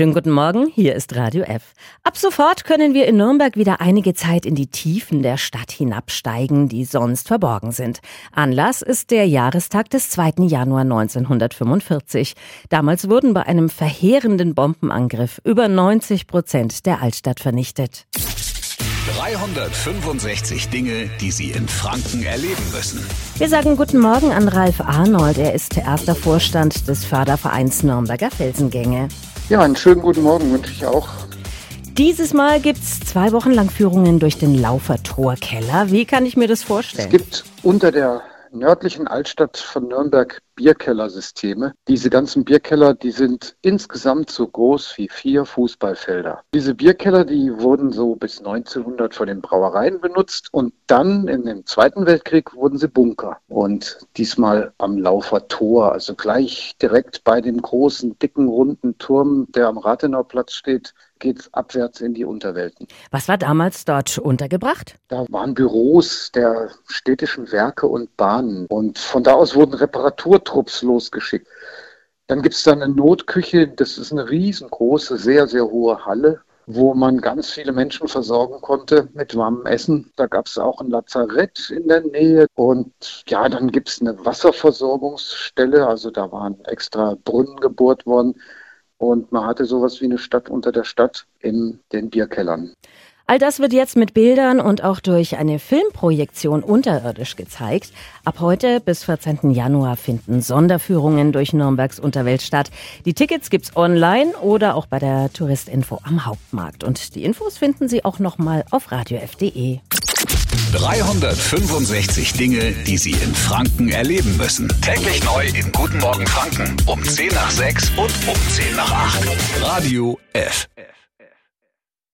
Schönen guten Morgen, hier ist Radio F. Ab sofort können wir in Nürnberg wieder einige Zeit in die Tiefen der Stadt hinabsteigen, die sonst verborgen sind. Anlass ist der Jahrestag des 2. Januar 1945. Damals wurden bei einem verheerenden Bombenangriff über 90 Prozent der Altstadt vernichtet. 365 Dinge, die Sie in Franken erleben müssen. Wir sagen guten Morgen an Ralf Arnold. Er ist erster Vorstand des Fördervereins Nürnberger Felsengänge. Ja, einen schönen guten Morgen wünsche ich auch. Dieses Mal gibt es zwei Wochen lang Führungen durch den Laufer Torkeller. Wie kann ich mir das vorstellen? Es gibt unter der nördlichen Altstadt von Nürnberg Bierkellersysteme. Diese ganzen Bierkeller, die sind insgesamt so groß wie vier Fußballfelder. Diese Bierkeller, die wurden so bis 1900 von den Brauereien benutzt und dann in dem Zweiten Weltkrieg wurden sie Bunker. Und diesmal am Laufer Tor, also gleich direkt bei dem großen, dicken, runden Turm, der am Rathenauplatz steht, geht es abwärts in die Unterwelten. Was war damals dort untergebracht? Da waren Büros der städtischen Werke und Bahnen. Und von da aus wurden Reparaturtrupps losgeschickt. Dann gibt es da eine Notküche, das ist eine riesengroße, sehr, sehr hohe Halle, wo man ganz viele Menschen versorgen konnte mit warmem Essen. Da gab es auch ein Lazarett in der Nähe. Und ja, dann gibt es eine Wasserversorgungsstelle, also da waren extra Brunnen gebohrt worden. Und man hatte sowas wie eine Stadt unter der Stadt in den Bierkellern. All das wird jetzt mit Bildern und auch durch eine Filmprojektion unterirdisch gezeigt. Ab heute bis 14. Januar finden Sonderführungen durch Nürnbergs Unterwelt statt. Die Tickets gibt's online oder auch bei der Touristinfo am Hauptmarkt. Und die Infos finden Sie auch nochmal auf radiof.de. 365 Dinge, die Sie in Franken erleben müssen. Täglich neu in Guten Morgen Franken um 10 nach 6 und um 10 nach 8. Radio F.